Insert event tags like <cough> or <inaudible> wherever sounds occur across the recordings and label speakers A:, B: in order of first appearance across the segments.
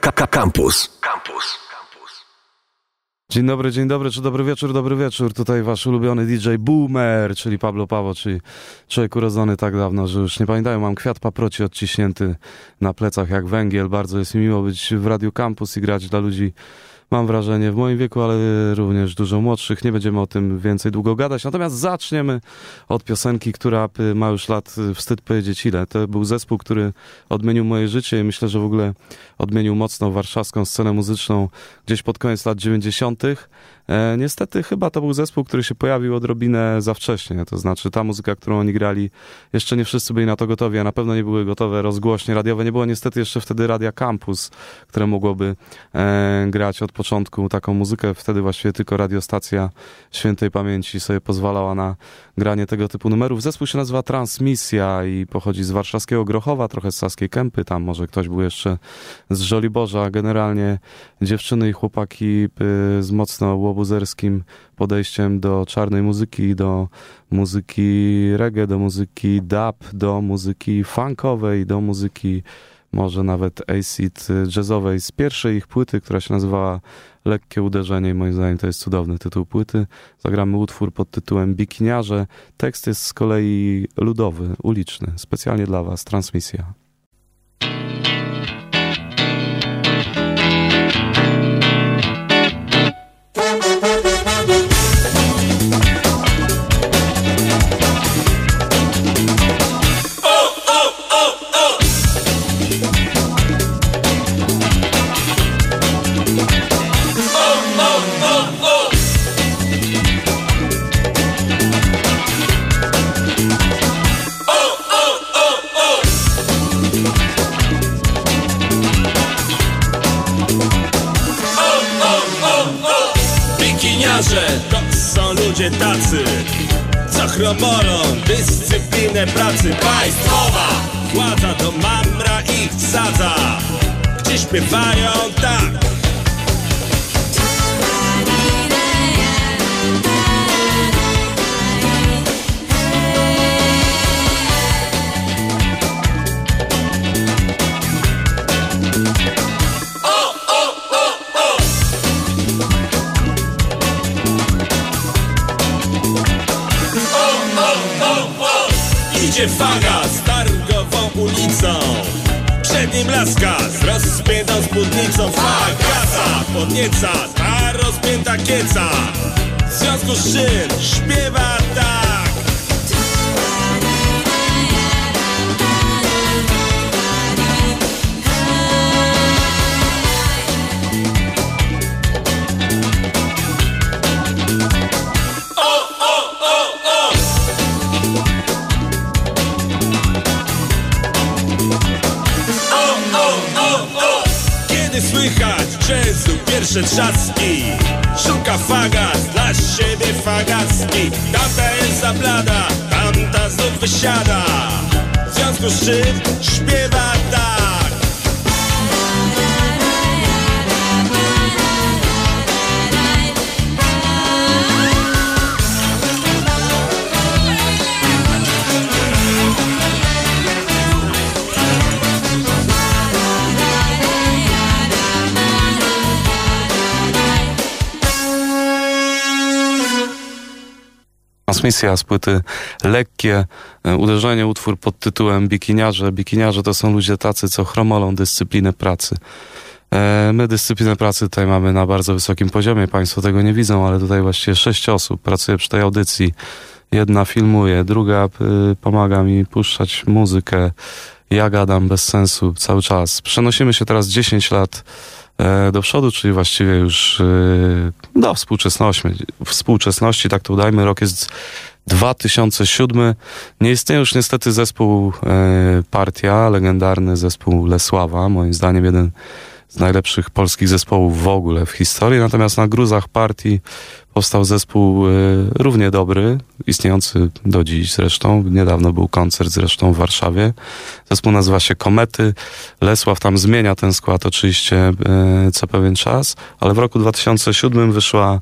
A: Campus. Campus.
B: Dzień dobry, dzień dobry, czy dobry wieczór, dobry wieczór. Tutaj wasz ulubiony DJ Boomer, czyli Pablo Pawo, czyli człowiek urodzony tak dawno, że już nie pamiętają. Mam kwiat paproci odciśnięty na plecach jak węgiel. Bardzo jest mi miło być w Radio Campus i grać dla ludzi mam wrażenie, w moim wieku, ale również dużo młodszych. Nie będziemy o tym więcej długo gadać. Natomiast zaczniemy od piosenki, która ma już lat, y, wstyd powiedzieć ile. To był zespół, który odmienił moje życie i myślę, że w ogóle odmienił mocno warszawską scenę muzyczną gdzieś pod koniec lat 90. E, niestety chyba to był zespół, który się pojawił odrobinę za wcześnie, to znaczy ta muzyka, którą oni grali, jeszcze nie wszyscy byli na to gotowi, a na pewno nie były gotowe rozgłośnie radiowe. Nie było niestety jeszcze wtedy Radia Campus, które mogłoby e, grać od początku taką muzykę. Wtedy właściwie tylko radiostacja świętej pamięci sobie pozwalała na granie tego typu numerów. Zespół się nazywa Transmisja i pochodzi z warszawskiego Grochowa, trochę z Saskiej Kępy, tam może ktoś był jeszcze z Żoliborza. Generalnie dziewczyny i chłopaki y, z mocno łobuzerskim podejściem do czarnej muzyki, do muzyki reggae, do muzyki dub, do muzyki funkowej, do muzyki może nawet acid jazzowej z pierwszej ich płyty, która się nazywała Lekkie Uderzenie i moim zdaniem to jest cudowny tytuł płyty. Zagramy utwór pod tytułem Bikiniarze. Tekst jest z kolei ludowy, uliczny, specjalnie dla Was, transmisja.
C: Państwowa władza do mamra ich wsadza. Gdzie śpiewają tak podnieca ta rozpięta kieca. W związku z czym śpiewa Tamta jest za blada, tamta znów wysiada. W związku z czym śpiewa tak
B: transmisja z płyty lekkie, e, uderzenie, utwór pod tytułem Bikiniarze. Bikiniarze to są ludzie tacy, co chromolą dyscyplinę pracy. E, my dyscyplinę pracy tutaj mamy na bardzo wysokim poziomie. Państwo tego nie widzą, ale tutaj właściwie sześć osób pracuje przy tej audycji. Jedna filmuje, druga y, pomaga mi puszczać muzykę. Ja gadam bez sensu cały czas. Przenosimy się teraz 10 lat E, do przodu, czyli właściwie już e, do współczesności, współczesności, tak to udajmy, rok jest 2007. Nie istnieje już niestety zespół e, Partia, legendarny zespół Lesława, moim zdaniem jeden z najlepszych polskich zespołów w ogóle w historii, natomiast na gruzach partii powstał zespół y, równie dobry, istniejący do dziś zresztą. Niedawno był koncert zresztą w Warszawie. Zespół nazywa się Komety. Lesław tam zmienia ten skład oczywiście y, co pewien czas, ale w roku 2007 wyszła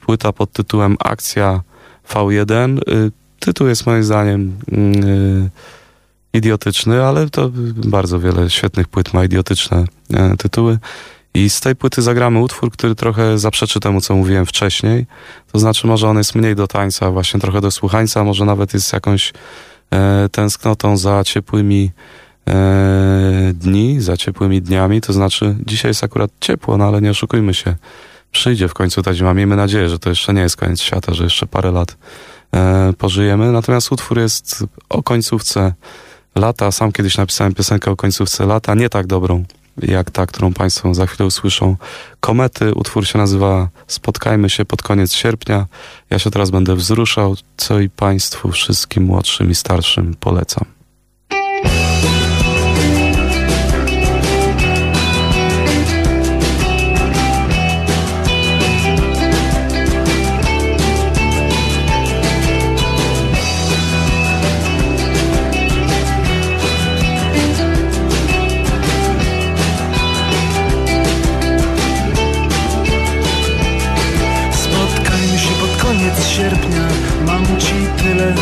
B: płyta pod tytułem Akcja V1. Y, tytuł jest moim zdaniem idiotyczny, ale to bardzo wiele świetnych płyt ma idiotyczne tytuły. I z tej płyty zagramy utwór, który trochę zaprzeczy temu, co mówiłem wcześniej. To znaczy, może on jest mniej do tańca, właśnie trochę do słuchańca, może nawet jest jakąś e, tęsknotą za ciepłymi e, dni, za ciepłymi dniami. To znaczy, dzisiaj jest akurat ciepło, no ale nie oszukujmy się. Przyjdzie w końcu ta zima. Miejmy nadzieję, że to jeszcze nie jest koniec świata, że jeszcze parę lat e, pożyjemy. Natomiast utwór jest o końcówce lata. Sam kiedyś napisałem piosenkę o końcówce lata, nie tak dobrą jak ta, którą Państwo za chwilę usłyszą. Komety, utwór się nazywa Spotkajmy się pod koniec sierpnia. Ja się teraz będę wzruszał, co i Państwu wszystkim młodszym i starszym polecam.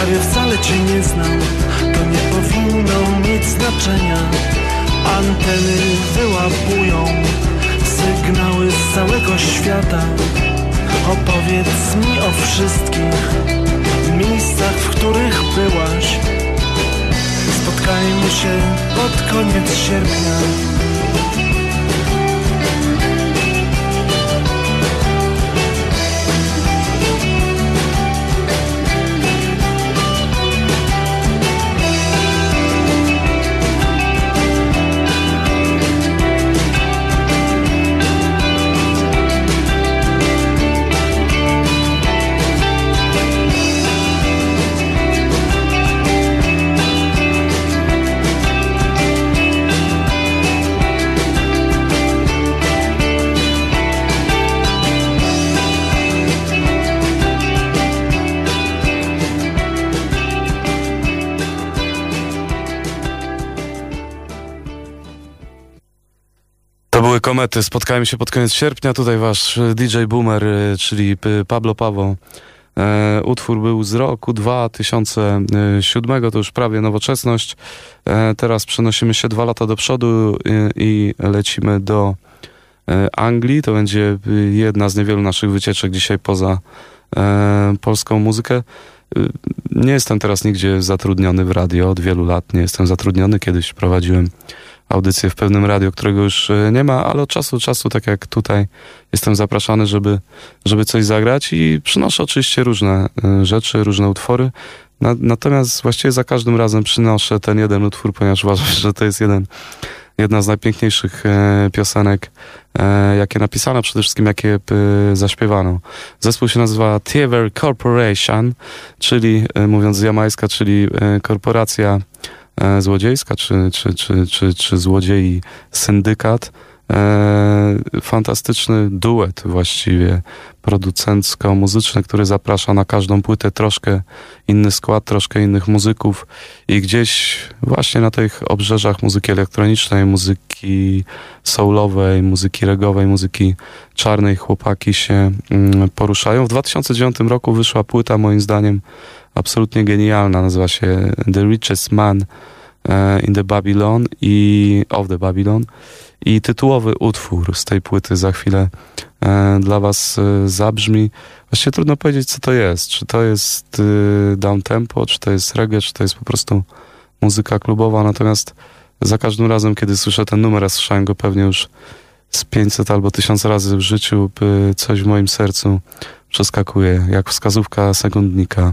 B: prawie
D: wcale cię nie znam. To nie powinno mieć znaczenia. Anteny wyłapują sygnały z całego świata. Opowiedz mi o wszystkich miejscach, w których byłaś.
B: Spotkajmy się pod koniec sierpnia. Tutaj wasz e, DJ Boomer, e, czyli Pablo Pawo. E, utwór był z roku 2007, to już prawie nowoczesność. E, teraz przenosimy się dwa lata do przodu i, i lecimy do e, Anglii. To będzie jedna z niewielu naszych wycieczek dzisiaj poza e, polską muzykę. Nie jestem teraz nigdzie zatrudniony w radio od wielu lat. Nie jestem zatrudniony. Kiedyś prowadziłem audycję w pewnym radio, którego już e, nie ma, ale od czasu do czasu, tak jak tutaj, jestem zapraszany, żeby, żeby coś zagrać i przynoszę oczywiście różne e, rzeczy, różne utwory. Na, natomiast właściwie za każdym razem przynoszę ten jeden utwór, ponieważ uważam, że to jest jeden, jedna z najpiękniejszych e, piosenek, jakie napisano, przede wszystkim jakie zaśpiewano. Zespół się nazywa Thiever Corporation, czyli, mówiąc jamajska, czyli korporacja złodziejska, czy, czy, czy, czy, czy złodziei syndykat. E, fantastyczny duet właściwie producencko-muzyczny, który zaprasza na każdą płytę troszkę inny skład, troszkę innych muzyków i gdzieś właśnie na tych obrzeżach muzyki elektronicznej, muzyki soulowej, muzyki regowej, muzyki czarnej chłopaki się mm, poruszają. W 2009 roku wyszła płyta moim zdaniem absolutnie genialna, nazywa się The Richest Man e, in the Babylon i of the Babylon i tytułowy utwór z tej płyty za chwilę e, dla was e, zabrzmi. Właściwie trudno powiedzieć, co to jest. Czy to jest down tempo, czy to jest reggae, czy to jest po prostu muzyka klubowa. Natomiast za każdym razem, kiedy słyszę ten numer, słyszałem go pewnie już z 500 albo 1000 razy w życiu, coś w moim sercu przeskakuje, jak wskazówka sekundnika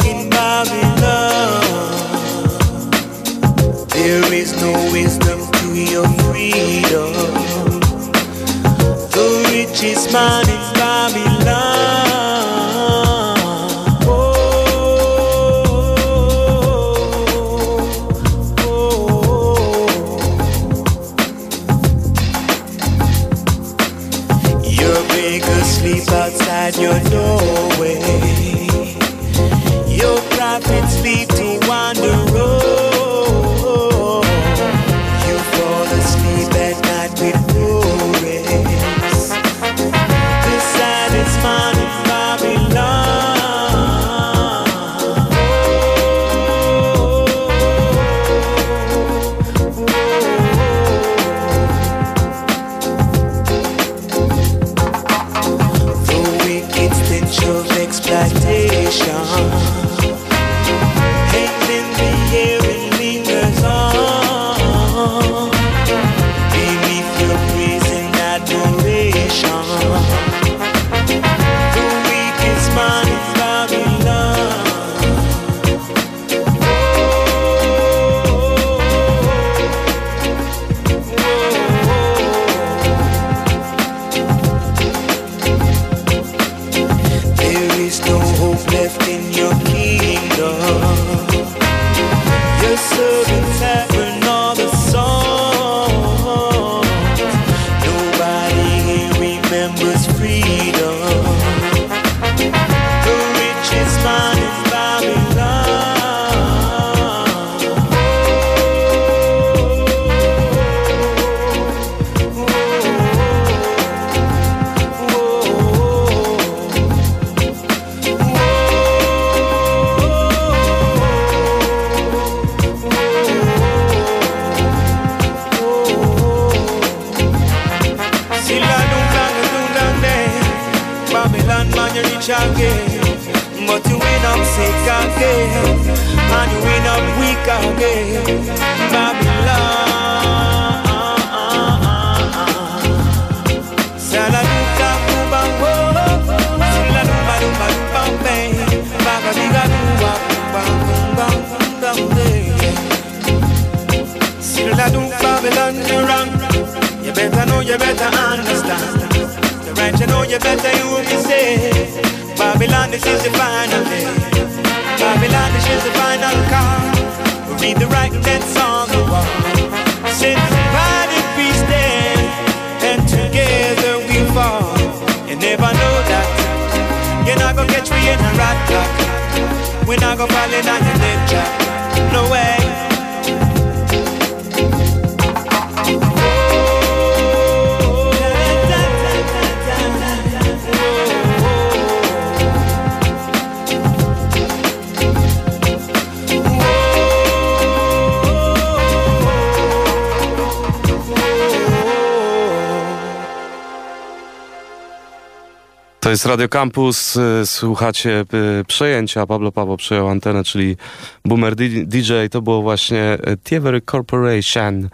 B: To jest Radio Campus, y, słuchacie y, przejęcia, Pablo Pablo przejął antenę, czyli Boomer DJ, to było właśnie y, Tiever Corporation,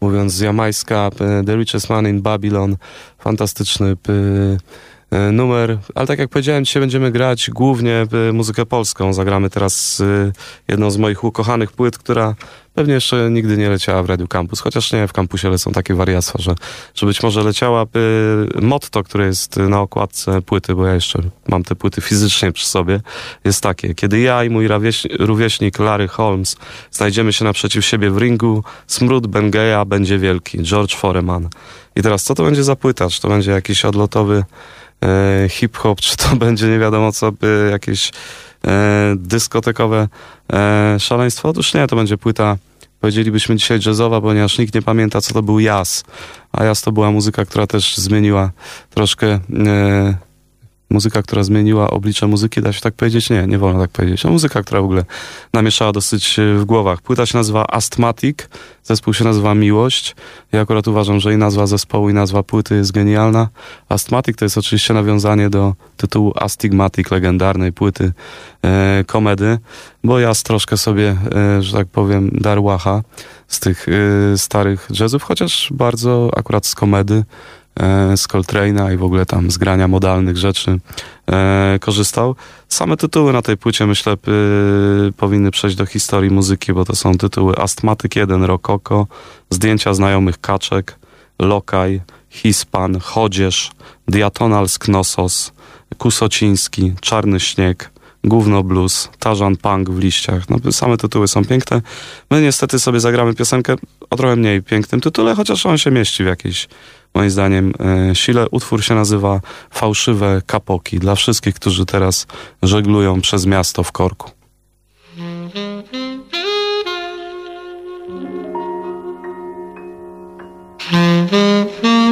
B: mówiąc jamańska, The Richest Man in Babylon, fantastyczny numer, ale tak jak powiedziałem, dzisiaj będziemy grać głównie muzykę polską, zagramy teraz jedną z moich ukochanych płyt, która pewnie jeszcze nigdy nie leciała w Radiu Campus, chociaż nie, w kampusie lecą takie wariactwa, że, że być może leciałaby motto, które jest na okładce płyty, bo ja jeszcze mam te płyty fizycznie przy sobie, jest takie, kiedy ja i mój rówieśnik Larry Holmes znajdziemy się naprzeciw siebie w ringu, smród Bengeya będzie wielki, George Foreman. I teraz co to będzie za płyta? Czy to będzie jakiś odlotowy hip-hop, czy to <laughs> będzie nie wiadomo co, by jakieś e, dyskotekowe e, szaleństwo. Otóż nie, to będzie płyta, powiedzielibyśmy dzisiaj jazzowa, ponieważ nikt nie pamięta, co to był jazz. A jazz to była muzyka, która też zmieniła troszkę e, muzyka, która zmieniła oblicze muzyki, da się tak powiedzieć? Nie, nie wolno tak powiedzieć. No, muzyka, która w ogóle namieszała dosyć e, w głowach. Płyta się nazywa Asthmatic, zespół się nazywa Miłość. Ja akurat uważam, że i nazwa zespołu, i nazwa płyty jest genialna. Asthmatic to jest oczywiście nawiązanie do tytułu Astigmatic, legendarnej płyty e, komedy, bo ja troszkę sobie, e, że tak powiem, darłacha z tych e, starych jazzów, chociaż bardzo akurat z komedy z Coltrane'a i w ogóle tam z grania modalnych rzeczy e, korzystał. Same tytuły na tej płycie myślę powinny przejść do historii muzyki, bo to są tytuły Astmatyk 1, Rokoko, Zdjęcia znajomych kaczek, Lokaj, Hispan, Chodzież, Diatonal z Knossos, Kusociński, Czarny Śnieg, Gówno Blues, Tarzan Punk w liściach. No, same tytuły są piękne. My niestety sobie zagramy piosenkę o trochę mniej pięknym tytule, chociaż on się mieści w jakiejś moim zdaniem e, sile. Utwór się nazywa Fałszywe Kapoki dla wszystkich, którzy teraz żeglują przez miasto w korku. Mm-hmm. <laughs>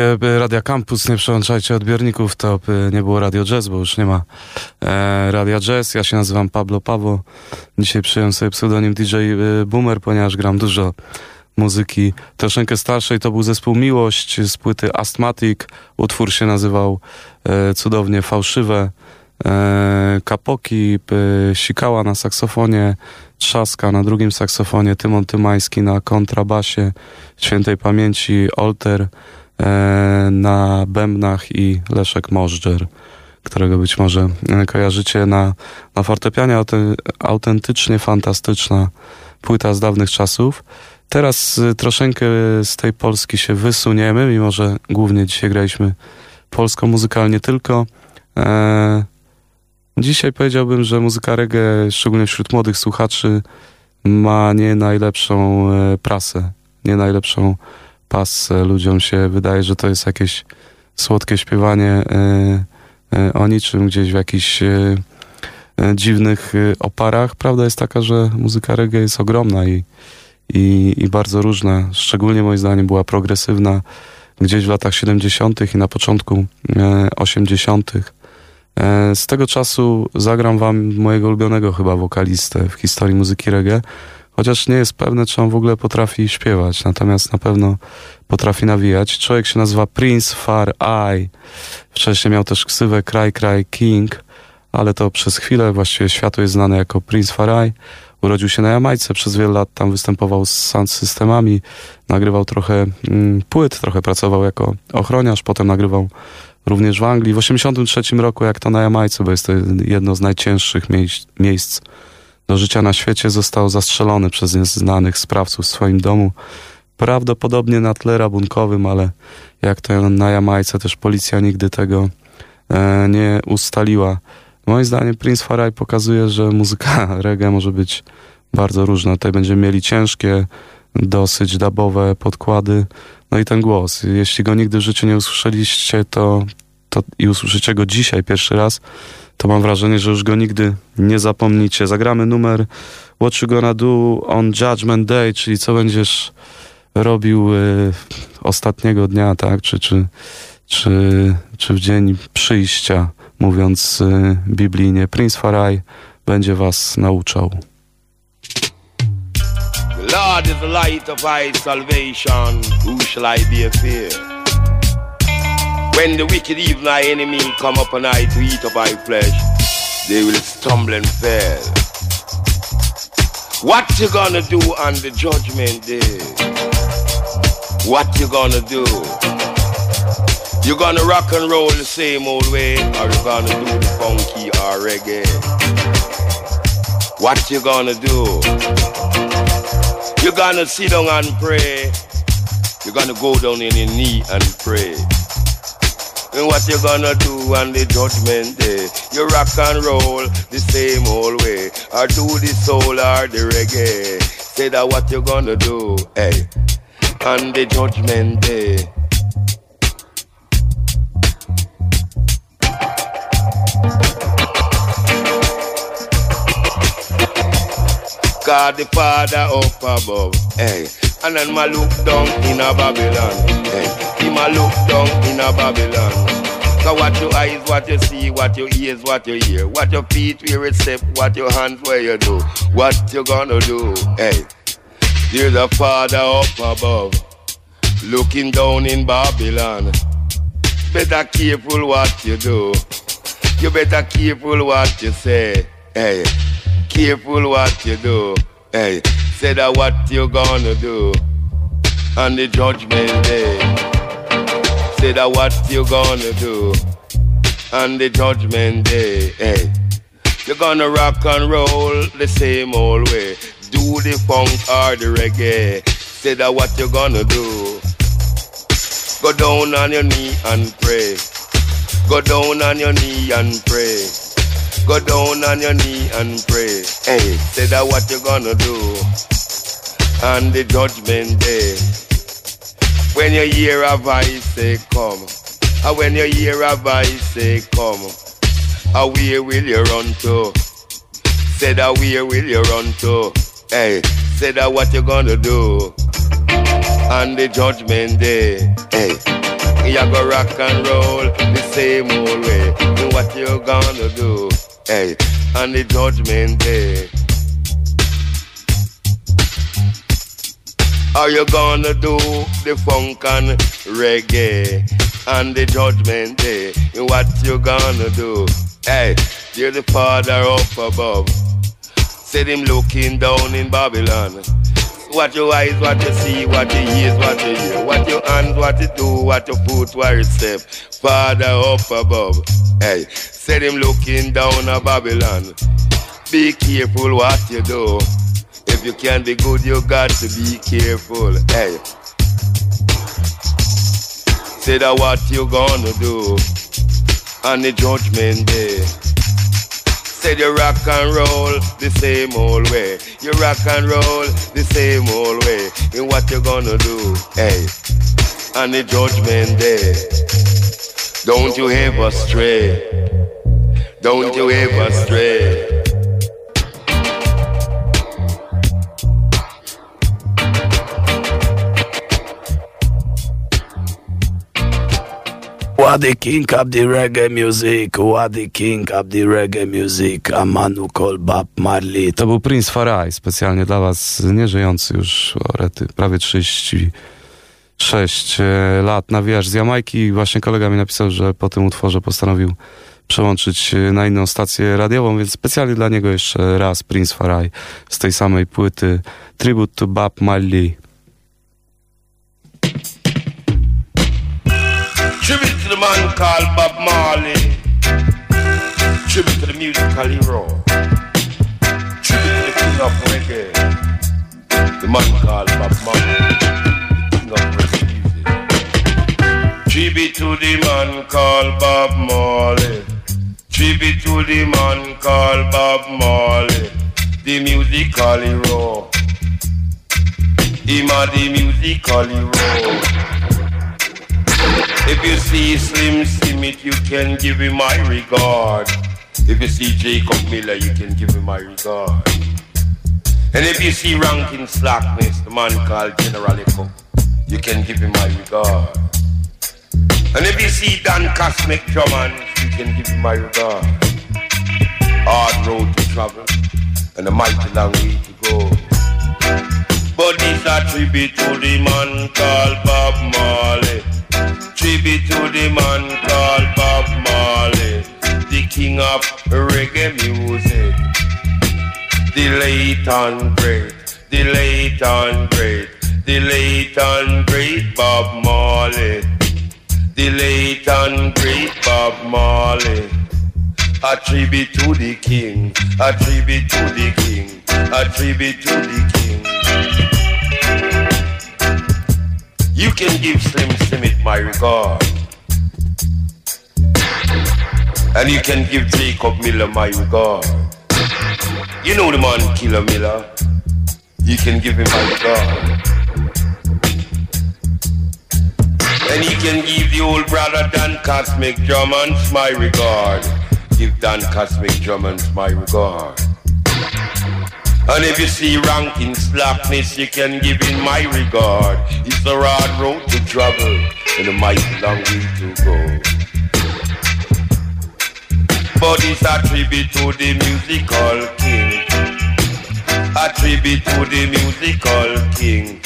B: y, Radia Campus, nie przełączajcie odbiorników, to by nie było Radio Jazz, bo już nie ma e, Radia Jazz. Ja się nazywam Pablo Pawo. Dzisiaj przyjąłem sobie pseudonim DJ y, Boomer, ponieważ gram dużo muzyki troszeczkę starszej. To był zespół Miłość z płyty Asthmatic. Utwór się nazywał e, cudownie Fałszywe. E, Kapoki, e, Sikała na saksofonie, Trzaska na drugim saksofonie, Tymon Tymański na kontrabasie, świętej pamięci Olter e, na bębnach i Leszek Możdżer, którego być może e, kojarzycie na, na fortepianie. Autentycznie fantastyczna płyta z dawnych czasów. Teraz e, troszeczkę z tej Polski się wysuniemy, mimo że głównie dzisiaj graliśmy polską muzykę, ale nie tylko. E, Dzisiaj powiedziałbym, że muzyka reggae, szczególnie wśród młodych słuchaczy, ma nie najlepszą e, prasę, nie najlepszą pasę. Ludziom się wydaje, że to jest jakieś słodkie śpiewanie e, e, o niczym gdzieś w jakichś dziwnych oparach. Prawda jest taka, że muzyka reggae jest ogromna i, i, i bardzo różna. Szczególnie moim zdaniem była progresywna gdzieś w latach 70. i na początku 80. E, z tego czasu zagram wam mojego ulubionego chyba wokalistę w historii muzyki reggae, chociaż nie jest pewne, czy on w ogóle potrafi śpiewać, natomiast na pewno potrafi nawijać. Człowiek się nazywa Prince Far Eye. Wcześniej miał też ksywę Cry Cry King, ale to przez chwilę właściwie światu jest znany jako Prince Far Eye. Urodził się na Jamajce, przez wiele lat tam występował z sound systemami, nagrywał trochę mm, płyt, trochę pracował jako ochroniarz, potem nagrywał również w Anglii. W 1983 roku, jak to na Jamajce, bo jest to jedno z najcięższych miejsc, miejsc do życia na świecie, został zastrzelony przez nieznanych sprawców w swoim domu. Prawdopodobnie na tle rabunkowym, ale jak to na Jamajce, też policja nigdy tego e, nie ustaliła. Moim zdaniem Prince Farai pokazuje, że muzyka <laughs> reggae może być bardzo różna. Tutaj będziemy mieli ciężkie, dosyć dabowe podkłady, no i ten głos. Jeśli go nigdy w życiu nie usłyszeliście, to, to i usłyszycie go dzisiaj pierwszy raz, to mam wrażenie, że już go nigdy nie zapomnicie. Zagramy numer What You Gonna Do on Judgment Day, czyli co będziesz robił y, ostatniego dnia, tak? Czy, czy, czy, czy w dzień przyjścia, mówiąc y, biblijnie. Prince Farai będzie was nauczał.
A: Lord is the light of my salvation. Who shall I be afraid? When the wicked evil my enemy come upon I to eat up my flesh, they will stumble and fail. What you gonna do on the judgment day? What you gonna do? You gonna rock and roll the same old way, or you gonna do the funky or reggae? What you gonna do? You're gonna sit down and pray. You're gonna go down in your knee and pray. And what you gonna do on the judgment day? You rock and roll the same old way. Or do the soul or the reggae. Say that what you gonna do, hey, on the judgment day. God the Father up above. Hey, And then ma look down in a Babylon. Hey, he ma look down in a Babylon. So what your eyes, what you see, what your ears, what you hear, what your feet where you step, what your hands where you do, what you gonna do? Hey, there's a father up above, looking down in Babylon. Better careful what you do. You better careful what you say. Hey, careful what you do. Hey, say that what you gonna do on the judgment day. That what you gonna do on the judgment day. Hey, you're gonna rock and roll the same old way. Do the funk or the reggae. Say that what you gonna do. Go down on your knee and pray. Go down on your knee and pray. Go down on your knee and pray. Hey, say that what you gonna do on the judgment day. When you hear a voice say come, and when you hear a voice say come, a where will you run to? Say that where will you run to? Hey, say that what you gonna do on the judgment day. Hey, you go rock and roll the same old way. And what you gonna do? Hey, on the judgment day. Are you gonna do the funk and reggae on the judgment day? What you gonna do? Hey, you're the father up above. Said him looking down in Babylon. What your eyes, what you see, what your ears, what you hear, what your hands, what you do, what your foot, where you step. Father up above. Hey, said him looking down at Babylon. Be careful what you do. If you can't be good, you got to be careful. Hey. Say that what you gonna do on the judgment day. Said you rock and roll the same old way. You rock and roll the same old way. And what you gonna do? Hey, on the judgment day. Don't you ever stray. Don't you ever stray.
E: What the king of the reggae music, what the king of the reggae music, a manu called Bob Marley.
B: To był Prince Farai, specjalnie dla was, nieżyjący już, orety, prawie 36 e, lat, nawijasz z Jamajki. Właśnie kolega mi napisał, że po tym utworze postanowił przełączyć e, na inną stację radiową, więc specjalnie dla niego jeszcze raz Prince Farai z tej samej płyty Tribute to Bob Marley.
A: Man called Bob Marley. Tribute to the musical hero. Tribute to the king of reggae. The man called Bob Marley. King of reggae music. Tribute to the man called Bob Marley. Tribute to the man called Bob Marley. The musical hero. Him a the musical hero. If you see Slim Smith, you can give him my regard. If you see Jacob Miller, you can give him my regard. And if you see Rankin Slackness, the man called General Echo, you can give him my regard. And if you see Dan Cosmic Drummond, you can give him my regard. Hard road to travel, and a mighty long way to go. But this a tribute to the man called Bob Marley. Tribute to the man called Bob Marley, the king of reggae music. The late and great, the late and great, the late and great Bob Marley. The late and great Bob Marley. A tribute to the king, a tribute to the king, a tribute to the king. You can give Slim My regard. And you can give Jacob Miller my regard. You know the man Killer Miller. You can give him my regard. And you can give the old brother Dan Cosmic Drummonds my regard. Give Dan Cosmic Drummonds my regard. And if you see ranking slackness, you can give in my regard. It's a hard road to travel and a mighty long way to go. But it's a tribute to the musical king. A tribute to the musical king.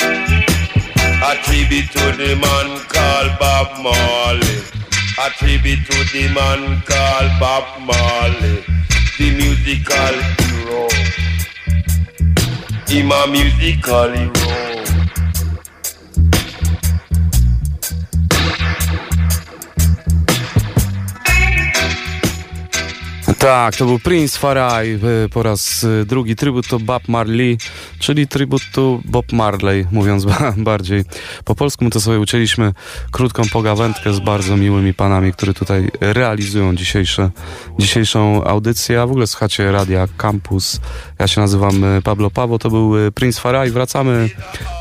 A: A tribute to the man called Bob Marley. A tribute to the man called Bob Marley. The musical hero. In my musical roll.
B: Tak, to był Prince Farai y, po raz y, drugi. Tribut to Bob Marley, czyli tribut to Bob Marley, mówiąc <laughs> ba bardziej po polsku. My to sobie ucięliśmy krótką pogawędkę z bardzo miłymi panami, które tutaj realizują dzisiejsze, dzisiejszą audycję. A w ogóle słuchacie Radia Campus. Ja się nazywam y, Pablo Pawo, to był Prince Farai. Wracamy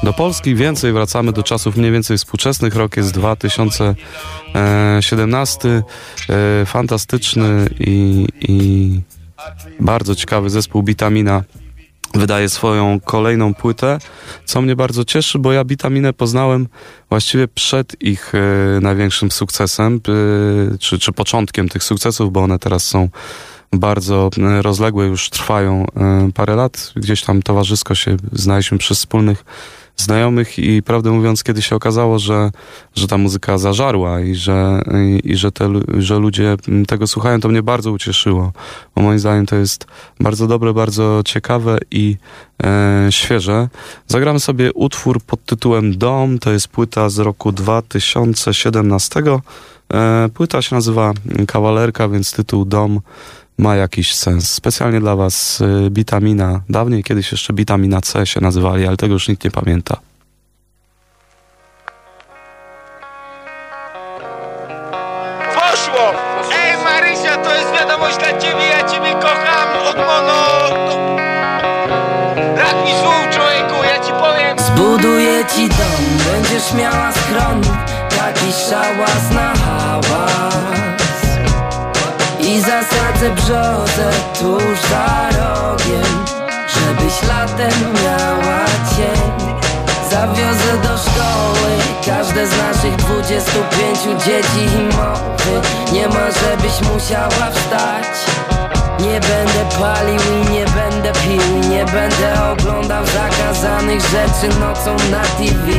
B: do Polski, więcej wracamy do czasów mniej więcej współczesnych. Rok jest 2017. Fantastyczny i, i bardzo ciekawy zespół Bitamina wydaje swoją kolejną płytę, co mnie bardzo cieszy, bo ja Bitaminę poznałem właściwie przed ich e, największym sukcesem, e, czy, czy początkiem tych sukcesów, bo one teraz są bardzo e, rozległe, już trwają e, parę lat. Gdzieś tam towarzysko się znaliśmy przy wspólnych znajomych i prawdę mówiąc, kiedy się okazało, że, że ta muzyka zażarła i że, i, i że, te, że ludzie tego słuchają, to mnie bardzo ucieszyło, bo moim zdaniem to jest bardzo dobre, bardzo ciekawe i e, świeże. Zagramy sobie utwór pod tytułem Dom, to jest płyta z roku 2017. E, płyta się nazywa Kawalerka, więc tytuł Dom ma jakiś sens. Specjalnie dla Was y, witamina. Dawniej kiedyś jeszcze witamina C się nazywali, ale tego już nikt nie pamięta.
F: Tuż za rogiem Żebyś latem miała cień. Zawiozę do szkoły każde z naszych 25 dzieci i mowy. Nie ma żebyś musiała wstać. Nie będę palił i nie będę pił Nie będę oglądał zakazanych rzeczy nocą na TV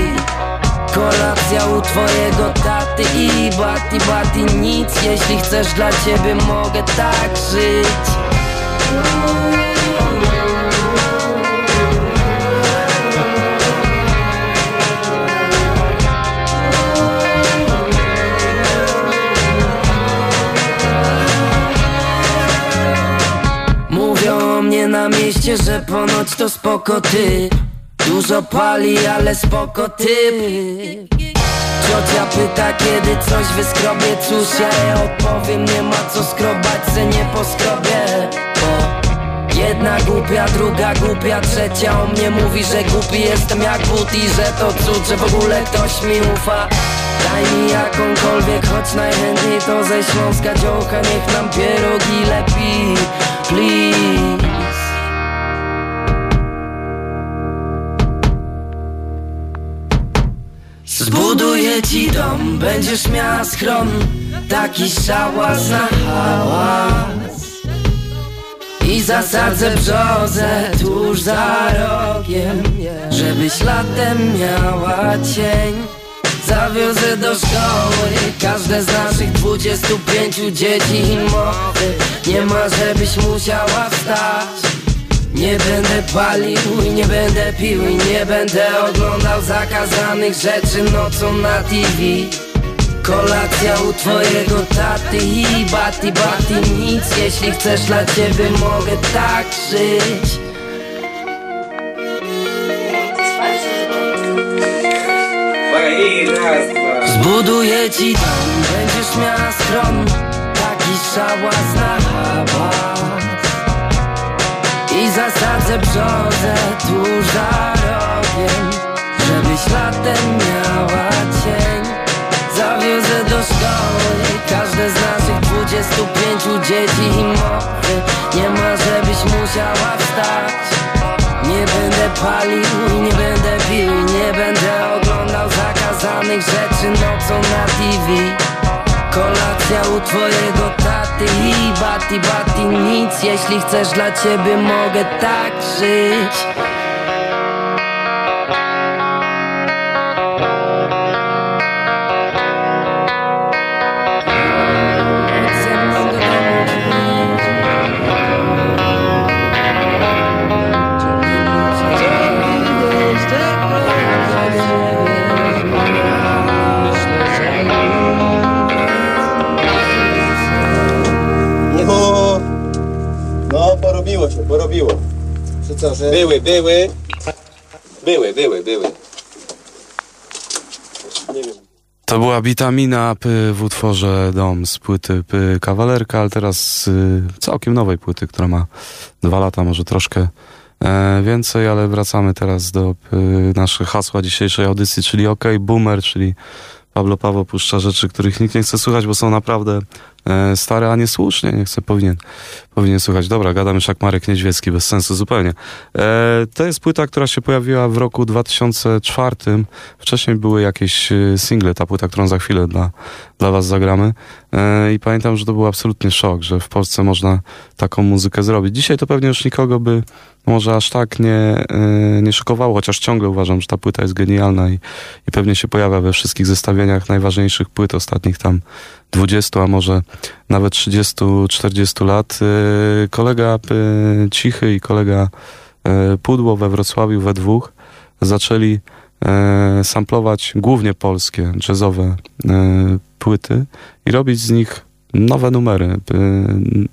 F: Kolacja u twojego taty i bati bati nic. Jeśli chcesz dla ciebie mogę tak żyć na mieście, że ponoć to spoko ty. Dużo pali, ale spoko typ Ciocia pyta, kiedy coś wyskrobie. Cóż, ja odpowiem, nie ma co skrobać, se nie poskrobię jedna głupia, druga głupia, trzecia o mnie mówi, że głupi jestem jak but I że to cud, że w ogóle ktoś mi ufa. Daj mi jakąkolwiek, choć najchętniej to ze Śląska dziołka Niech nam pierogi lepi, please. Zbuduję ci dom, będziesz miała schron Taki szałas na hałas I zasadzę brzozę tuż za rogiem Żebyś latem miała cień. Zawiozę do szkoły każde z naszych 25 dzieci i mowy. Nie ma żebyś musiała wstać. Nie będę palił i nie będę pił i nie będę oglądał zakazanych rzeczy nocą na TV Kolacja u twojego taty. I bati bati nic Jeśli chcesz dla ciebie mogę tak żyć. Zbuduję ci dom, będziesz miała stron Taki szałas na hałas. I zasadzę brzozę tuż za rogiem Żebyś latem miała cień Zawiozę do szkoły każde z naszych 25 dzieci i mowy. Nie ma żebyś musiała wstać. Palił i nie będę pił. Nie będę oglądał zakazanych rzeczy nocą na TV Kolacja u twojego taty i bati bati nic. Jeśli chcesz dla ciebie mogę tak żyć
G: co, że... Były, były. Były, były, były. Nie wiem.
B: To była witamina P w utworze Dom z płyty P Kawalerka, ale teraz z y, całkiem nowej płyty, która ma dwa lata, może troszkę e, więcej, ale wracamy teraz do y, naszych hasła dzisiejszej audycji, czyli OK Boomer, czyli Pablo Paweł puszcza rzeczy, których nikt nie chce słuchać, bo są naprawdę e, stare, a niesłusznie, nie chce, powinien, powinien słuchać. Dobra, gadam już jak Marek Niedźwiecki, bez sensu zupełnie. E, to jest płyta, która się pojawiła w roku 2004. Wcześniej były jakieś e, single, ta płyta, którą za chwilę dla, dla was zagramy. I pamiętam, że to był absolutny szok, że w Polsce można taką muzykę zrobić. Dzisiaj to pewnie już nikogo by może aż tak nie, nie szokowało, chociaż ciągle uważam, że ta płyta jest genialna i, i pewnie się pojawia we wszystkich zestawieniach najważniejszych płyt ostatnich tam 20, a może nawet 30-40 lat. E, Kolega e, Cichy i kolega e, Pudło we Wrocławiu we dwóch zaczęli samplować głównie polskie jazzowe płyty i robić z nich nowe numery,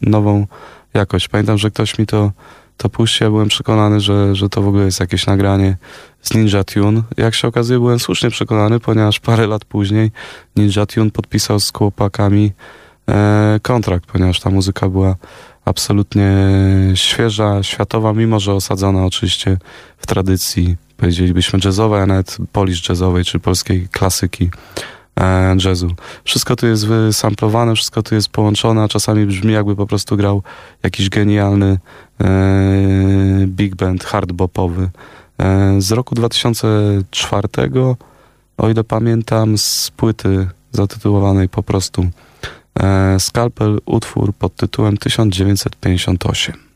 B: nową jakość. Pamiętam, że ktoś mi to, to ja byłem przekonany, że, że to w ogóle jest jakieś nagranie z Ninja Tune. Jak się okazuje, byłem słusznie przekonany, ponieważ parę lat później Ninja Tune podpisał z chłopakami e, kontrakt, ponieważ ta muzyka była absolutnie świeża, światowa, mimo że osadzona oczywiście w tradycji, powiedzielibyśmy jazzowej, a nawet polish jazzowej, czy polskiej klasyki e, jazzu. Wszystko tu jest wysamplowane, wszystko tu jest połączone, a czasami brzmi jakby po prostu grał jakiś genialny big band hardbopowy. E, z roku 2004, o ile pamiętam, z płyty zatytułowanej po prostu e, Scalpel, utwór pod tytułem 1958.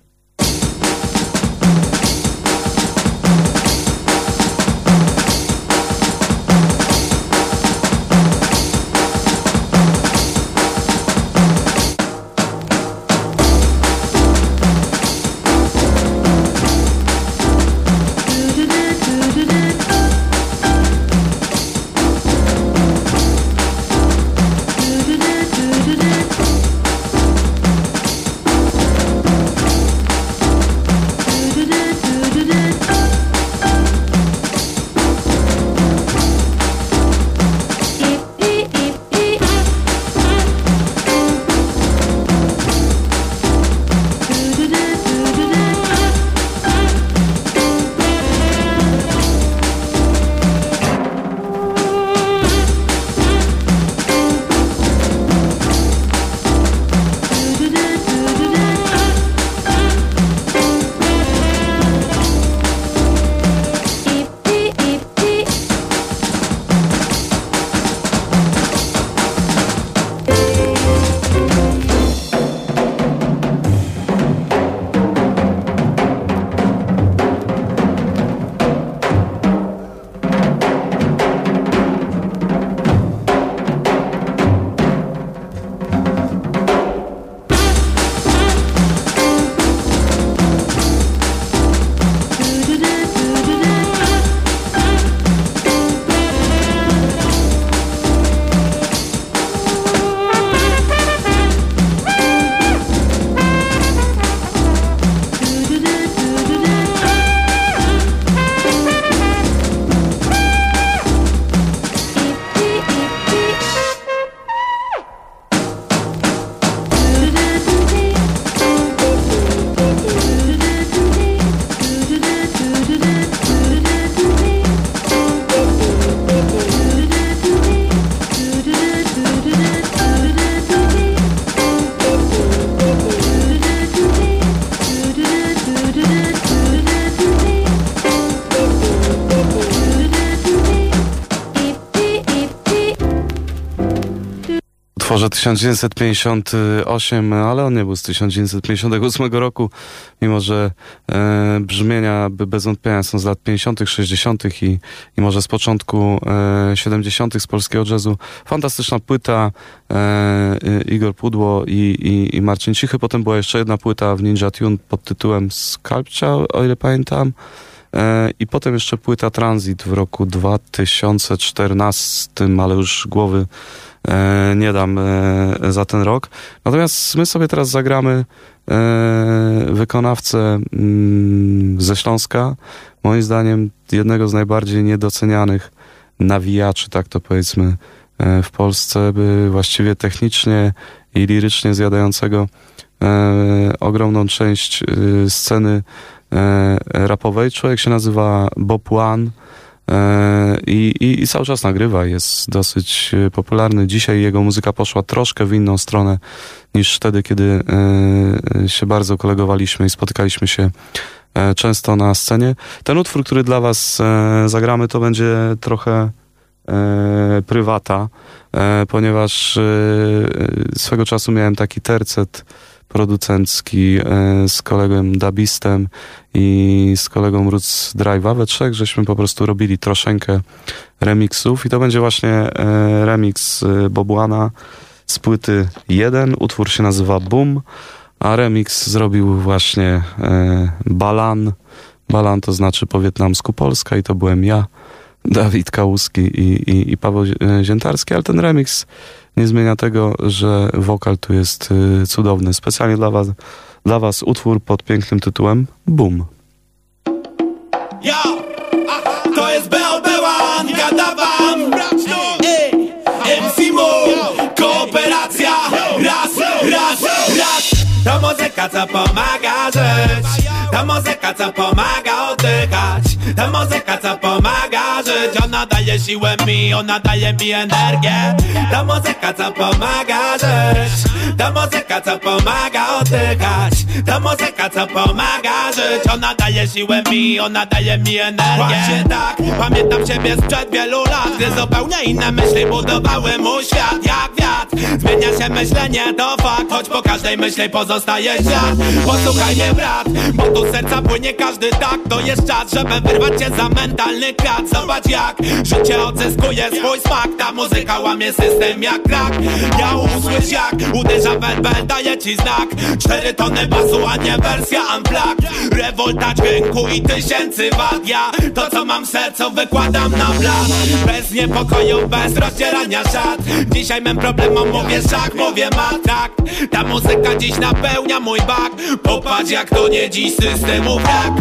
B: 1958, ale on nie był z 1958 roku, mimo że e, brzmienia bez wątpienia są z lat 50., 60. I, i może z początku e, 70. z polskiego jazzu. Fantastyczna płyta e, Igor Pudło i, i, i Marcin Cichy. Potem była jeszcze jedna płyta w Ninja Tune pod tytułem Sculpture, o ile pamiętam. E, I potem jeszcze płyta Transit w roku 2014, ale już głowy nie dam e, za ten rok. Natomiast my sobie teraz zagramy wykonawcę mm, ze Śląska, moim zdaniem jednego z najbardziej niedocenianych nawijaczy, tak to powiedzmy, w Polsce, by właściwie technicznie i lirycznie zjadającego ogromną część sceny E, rapowej. Człowiek się nazywa Bob One e, i, i, i cały czas nagrywa, jest dosyć e, popularny. Dzisiaj jego muzyka poszła troszkę w inną stronę niż wtedy, kiedy się bardzo kolegowaliśmy i spotykaliśmy się często na scenie. Ten utwór, który dla was zagramy, to będzie trochę prywata, ponieważ swego czasu miałem taki tercet producencki e, z kolegą Dabistem i z kolegą Roots Drive'a. We trzech żeśmy po prostu robili troszeczkę remixów i to będzie właśnie e, remix e, Bobuana z płyty 1. Utwór się nazywa Boom, a remix zrobił właśnie Balan. Balan to znaczy po wietnamsku Polska i to byłem ja. Dawid Kałuski i, i, i Paweł Ziętarski, ale ten remix nie zmienia tego, że wokal tu jest y, cudowny. Specjalnie dla was, dla was utwór pod pięknym tytułem Boom.
H: Yo, to jest BOB1, gadawam! Ej, MC Mo, kooperacja! Raz, raz, raz! To muzyka, co pomaga żyć. To muzyka, co pomaga oddychać. To muzyka, co żyć Ona daje siłę mi, ona daje mi energię. To muzyka, co pomaga żyć. To muzyka, co pomaga oddychać. To muzyka, co pomaga żyć. Ona daje siłę mi, ona daje mi energię. Właśnie tak, pamiętam siebie sprzed wielu lat Gdy zupełnie inne myśli budowały mój świat. Jak wiatr, zmienia się myślenie, to fakt Choć po każdej myśli pozostaje świat Posłuchaj mnie brat, bo tu serca płynie każdy tak. To jest czas, żeby wyrwać się za mentalny krat Zobacz jak życie odzyskuje swój smak. Ta muzyka łamie system jak krak. Ja usłysz jak uderza werbel, daje ci znak. Cztery tony basu, a nie wersja unplugged. Rewolta dźwięku i tysięcy wad. Ja to co mam w sercu wykładam na blat. Bez niepokoju, bez rozdzierania szat. Dzisiaj mym problemom mówię szach, mówię matrak. Ta muzyka dziś napełnia mój bak. Popatrz jak to nie dziś systemu brak.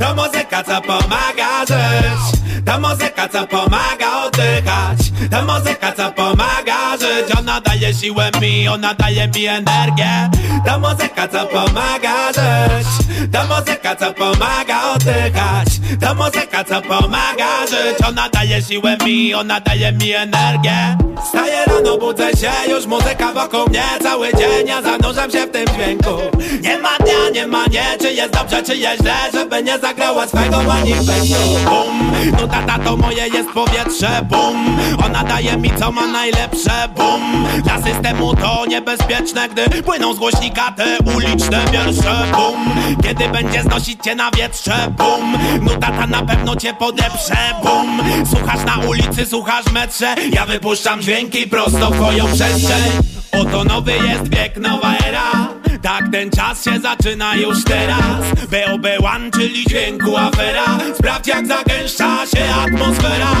H: To muzyka co pomaga żyć To muzyka co pomaga oddychać. To muzyka co pomaga żyć. Ona daje siłę mi, ona daje mi energię. To muzyka co pomaga żyć. To muzyka co pomaga oddychać. To muzyka co pomaga żyć. Ona daje siłę mi, ona daje mi energię. Staję rano, budzę się, już muzyka wokół mnie. Cały dzień ja zanurzam się w tym dźwięku. Nie ma dnia, nie ma nie, czy jest dobrze, czy jest źle Żeby nie zagrała swego manifestu Bum, tata to moje jest powietrze Bum, ona daje mi co ma najlepsze Bum, dla systemu to niebezpieczne Gdy płyną z głośnika te uliczne wiersze Bum, kiedy będzie znosić cię na wietrze Bum, no tata na pewno cię podeprze Bum, słuchasz na ulicy, słuchasz metrze. Ja wypuszczam dźwięki prosto w twoją przestrzeń Oto nowy jest wiek, nowa era. Tak ten czas się zaczyna już teraz. BOB1, czyli dźwięku afera. Sprawdź jak zagęszcza się atmosfera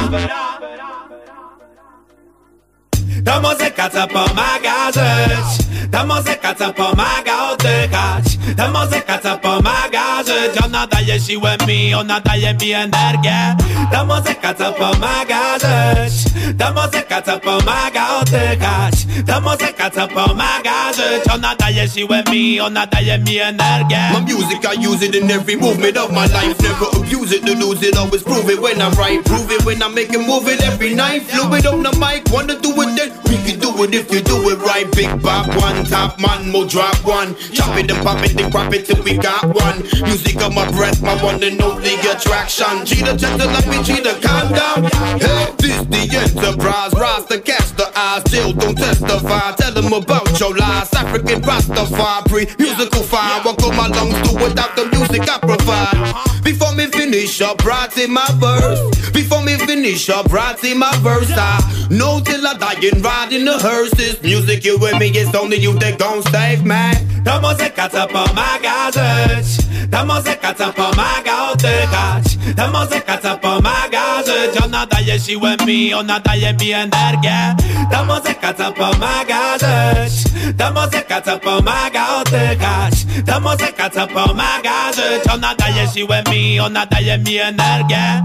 H: To muzyka co pomaga żyć. To muzyka co pomaga oddychać. To muzyka co pomaga żyć. Ona daje siłę mi, ona daje mi energię. To muzyka co pomaga żyć. To muzyka co pomaga oddychać. To muzyka co pomaga żyć. Ona daje siłę mi, ona daje mi energię.
I: My music I use it in every movement of my life. Never abuse it to lose it, always prove it when I write Prove it when I make it move it every night. Fluid on the mic, wanna do it then we can do it if you do it right Big bop one, top man, mo drop one Chop it and pop it and crop it till we got one Music on my breath, my one and only attraction Cheetah, gentle like me, cheetah, calm down Hey, this the enterprise. Rise to catch the eyes, still don't testify. Tell them about your lies. African Rastafari, pre musical fire. What could my lungs do without the music I provide? Before me finish up writing my verse, before me finish up writing my verse, I know till I die and ride in the hearse. This music you with me is only you that gon' save me.
H: Ta muzyka co pomaga żyć Ta muzyka co pomaga oddychać Ta muzyka co pomaga żyć Ona daje siłę mi, ona daje mi energię Ta muzyka co pomaga żyć Ta muzyka co pomaga oddychać Ta muzyka co pomaga żyć Ona daje siłę mi, ona daje mi energię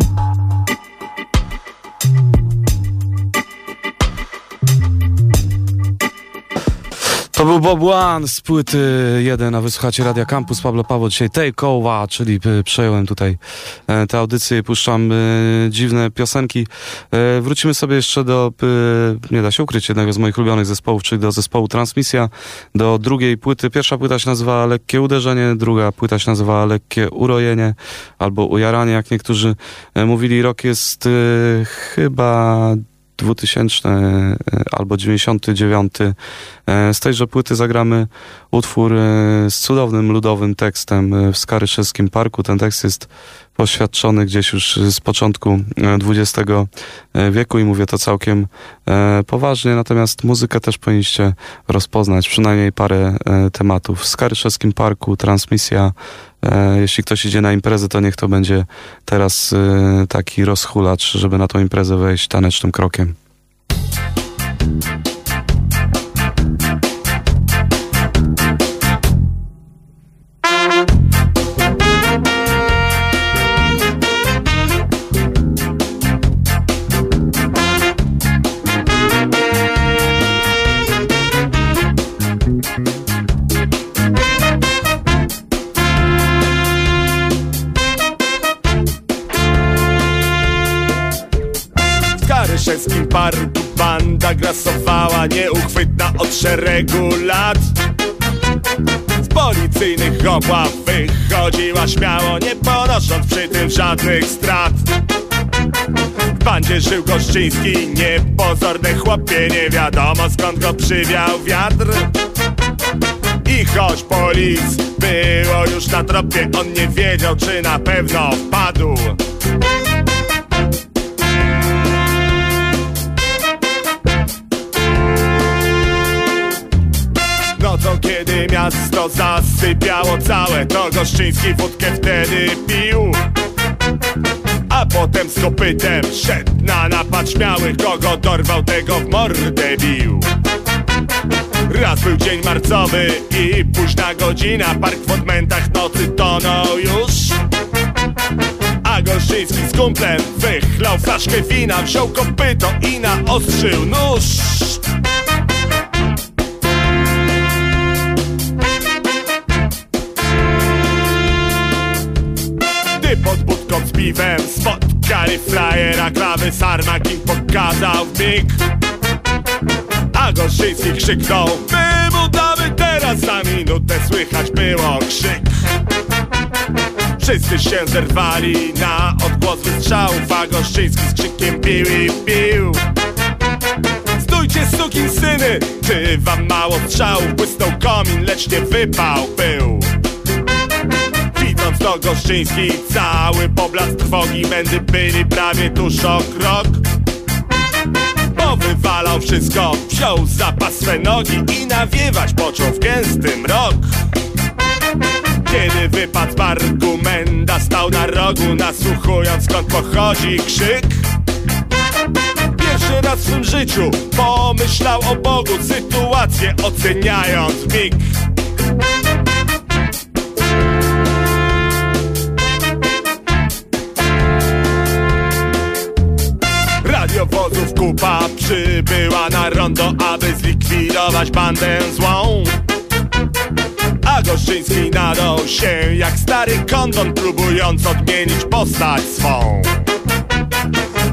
B: To był Bob One z płyty 1, a wysłuchacie Radia Campus. Pablo Paweł dzisiaj Take Over, czyli y, przejąłem tutaj e, tę audycję i puszczam y, dziwne piosenki. E, wrócimy sobie jeszcze do, nie da się ukryć, jednego z moich ulubionych zespołów, czyli do zespołu Transmisja, do drugiej płyty. Pierwsza płyta się nazywa Lekkie Uderzenie, druga płyta się nazywa Lekkie Urojenie albo Ujaranie, jak niektórzy e, mówili. Rok jest chyba 2000 e, albo 99. E, z tejże płyty zagramy utwór e, z cudownym ludowym tekstem w Skaryszewskim Parku. Ten tekst jest poświadczony gdzieś już z początku XX wieku i mówię to całkiem poważnie, natomiast muzykę też powinniście rozpoznać, przynajmniej parę tematów. W Skaryszewskim Parku transmisja jeśli ktoś idzie na imprezę, to niech to będzie teraz taki rozhulacz, żeby na tą imprezę wejść tanecznym krokiem.
C: Karyszewskim parku banda grasowała Nieuchwytna od szeregu lat. Z policyjnych obław wychodziła śmiało Nie ponosząc przy tym żadnych strat. W bandzie żył Goszczyński, niepozorny chłopie Nie wiadomo skąd go przywiał wiatr. I choć polic było już na tropie On nie wiedział czy na pewno wpadł Kiedy miasto zasypiało całe To Goszczyński wódkę wtedy pił. A potem z kopytem szedł na napad śmiałych Kogo dorwał, tego w mordę bił. Raz był dzień marcowy i późna godzina Park w odmętach nocy tonął już. A Goszczyński z kumplem wychlał flaszkę wina Wziął kopyto i naostrzył nóż Pod budką z piwem spotkali frajera Klawy sarmak im pokazał mig A Gorszyński krzyknął My mu damy teraz za minutę Słychać było krzyk. Wszyscy się zerwali na odgłos wystrzałów A Goszczyński z krzykiem bił i bił Stójcie sukin syny, czy wam mało strzałów Błysnął komin, lecz nie wypał był to Goszczyński cały poblask trwogi Mędy byli prawie tuż o krok. Bo wywalał wszystko, wziął zapas swe nogi I nawiewać począł w gęsty mrok. Kiedy wypadł z barku Menda stał na rogu Nasłuchując skąd pochodzi krzyk. Pierwszy raz w swym życiu pomyślał o Bogu Sytuację oceniając mig Radiowozów kupa przybyła na rondo Aby zlikwidować bandę złą. A Goszczyński nadał się jak stary kondon Próbując odmienić postać swą.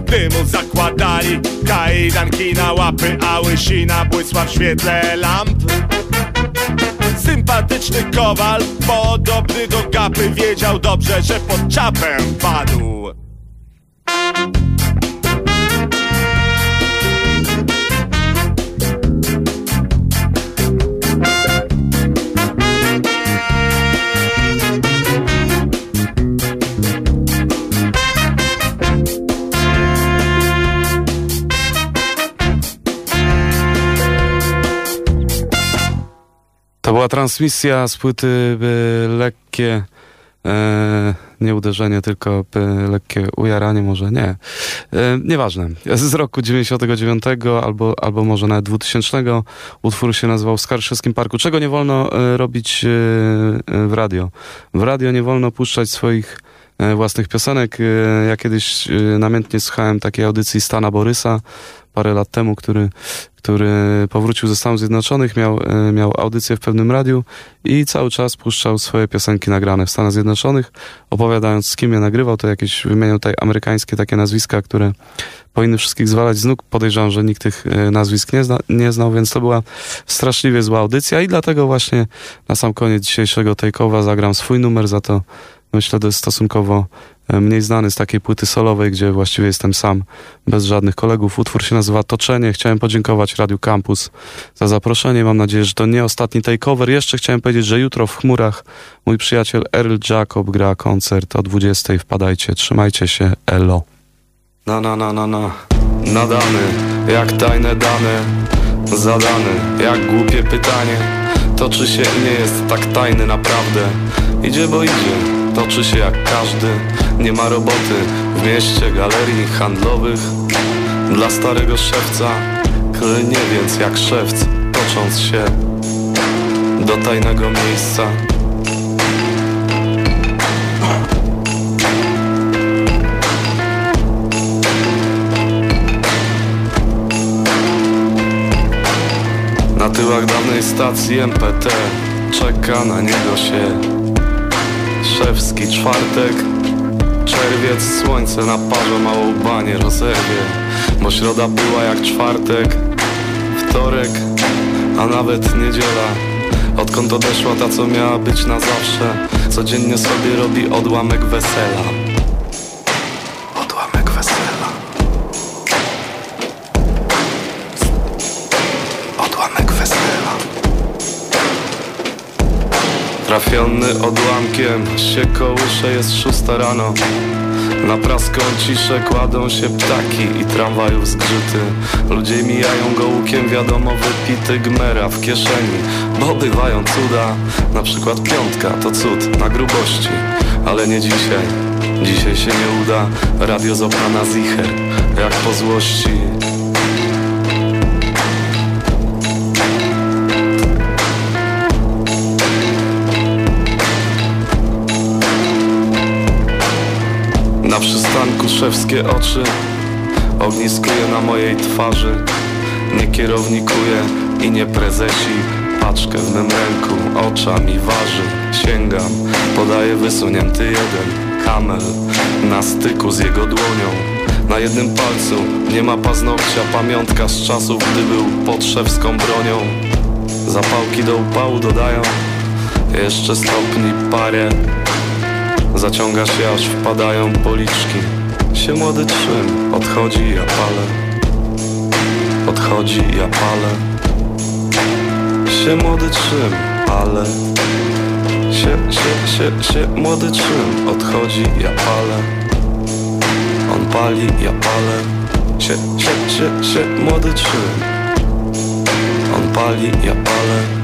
C: Gdy mu zakładali kajdanki na łapy A łysina błysła w świetle lamp. Sympatyczny kowal, podobny do kapy Wiedział dobrze, że pod czapę padł
B: była transmisja z płyty lekkie e, nie uderzenie, tylko lekkie ujaranie może, nie. E, nieważne. Z roku 99 albo, albo może nawet 2000 utwór się nazywał w Skarszewskim Parku. Czego nie wolno e, robić e, w radio? W radio nie wolno puszczać swoich e, własnych piosenek. E, Ja kiedyś e, namiętnie słuchałem takiej audycji Stana Borysa parę lat temu, który, który powrócił ze Stanów Zjednoczonych, miał, e, miał audycję w pewnym radiu i cały czas puszczał swoje piosenki nagrane w Stanach Zjednoczonych, opowiadając z kim je nagrywał, to jakieś wymieniał tutaj amerykańskie takie nazwiska, które powinny wszystkich zwalać z nóg. Podejrzewam, że nikt tych e, nazwisk nie, zna, nie znał, więc to była straszliwie zła audycja i dlatego właśnie na sam koniec dzisiejszego takeover zagram swój numer, za to myślę, to jest stosunkowo e, mniej znany z takiej płyty solowej, gdzie właściwie jestem sam, bez żadnych kolegów. Utwór się nazywa Toczenie. Chciałem podziękować Radiu Campus za zaproszenie. Mam nadzieję, że to nie ostatni takeover. Jeszcze chciałem powiedzieć, że jutro w chmurach mój przyjaciel Earl Jacob gra koncert o 20. Wpadajcie, trzymajcie się, elo. Na, na, na, na, na. Nadany, jak tajne dane. Zadany, jak głupie pytanie. Toczy się i nie jest tak tajny naprawdę. Idzie, bo idzie, toczy się jak każdy. Nie ma roboty w mieście galerii handlowych. Dla starego szewca klnie więc jak szewc, tocząc się do tajnego miejsca. Na tyłach dawnej stacji MPT czeka na niego się szewski czwartek. Czerwiec, słońce na parze małą banie rozerwie, bo środa była jak czwartek, wtorek, a nawet niedziela. Odkąd odeszła ta, co miała być na zawsze, codziennie sobie robi odłamek wesela. Trafiony odłamkiem się kołysze, jest szósta rano. Na praską ciszę kładą się ptaki i tramwajów zgrzyty. Ludzie mijają go łukiem, wiadomo wypity gmera w kieszeni Bo bywają cuda, na przykład piątka to cud na grubości Ale nie dzisiaj, dzisiaj się nie uda. Radio z zicher, jak po złości przystanku szewskie oczy Ogniskuje na mojej twarzy. Nie kierownikuje i nie prezesi. Paczkę w mym ręku oczami waży. Sięgam, podaje wysunięty jeden Kamel na styku z jego dłonią. Na jednym palcu nie ma paznokcia Pamiątka z czasów, gdy był pod szewską bronią. Zapałki do upału dodają Jeszcze stopni parę. Zaciąga się aż wpadają policzki Się młody trzym. Odchodzi ja palę. Odchodzi ja palę. Się młody trzym Ale Się, się, się, się młody trzym. Odchodzi ja palę. On pali, ja palę. Się, się, się, się młody trzym. On pali, ja palę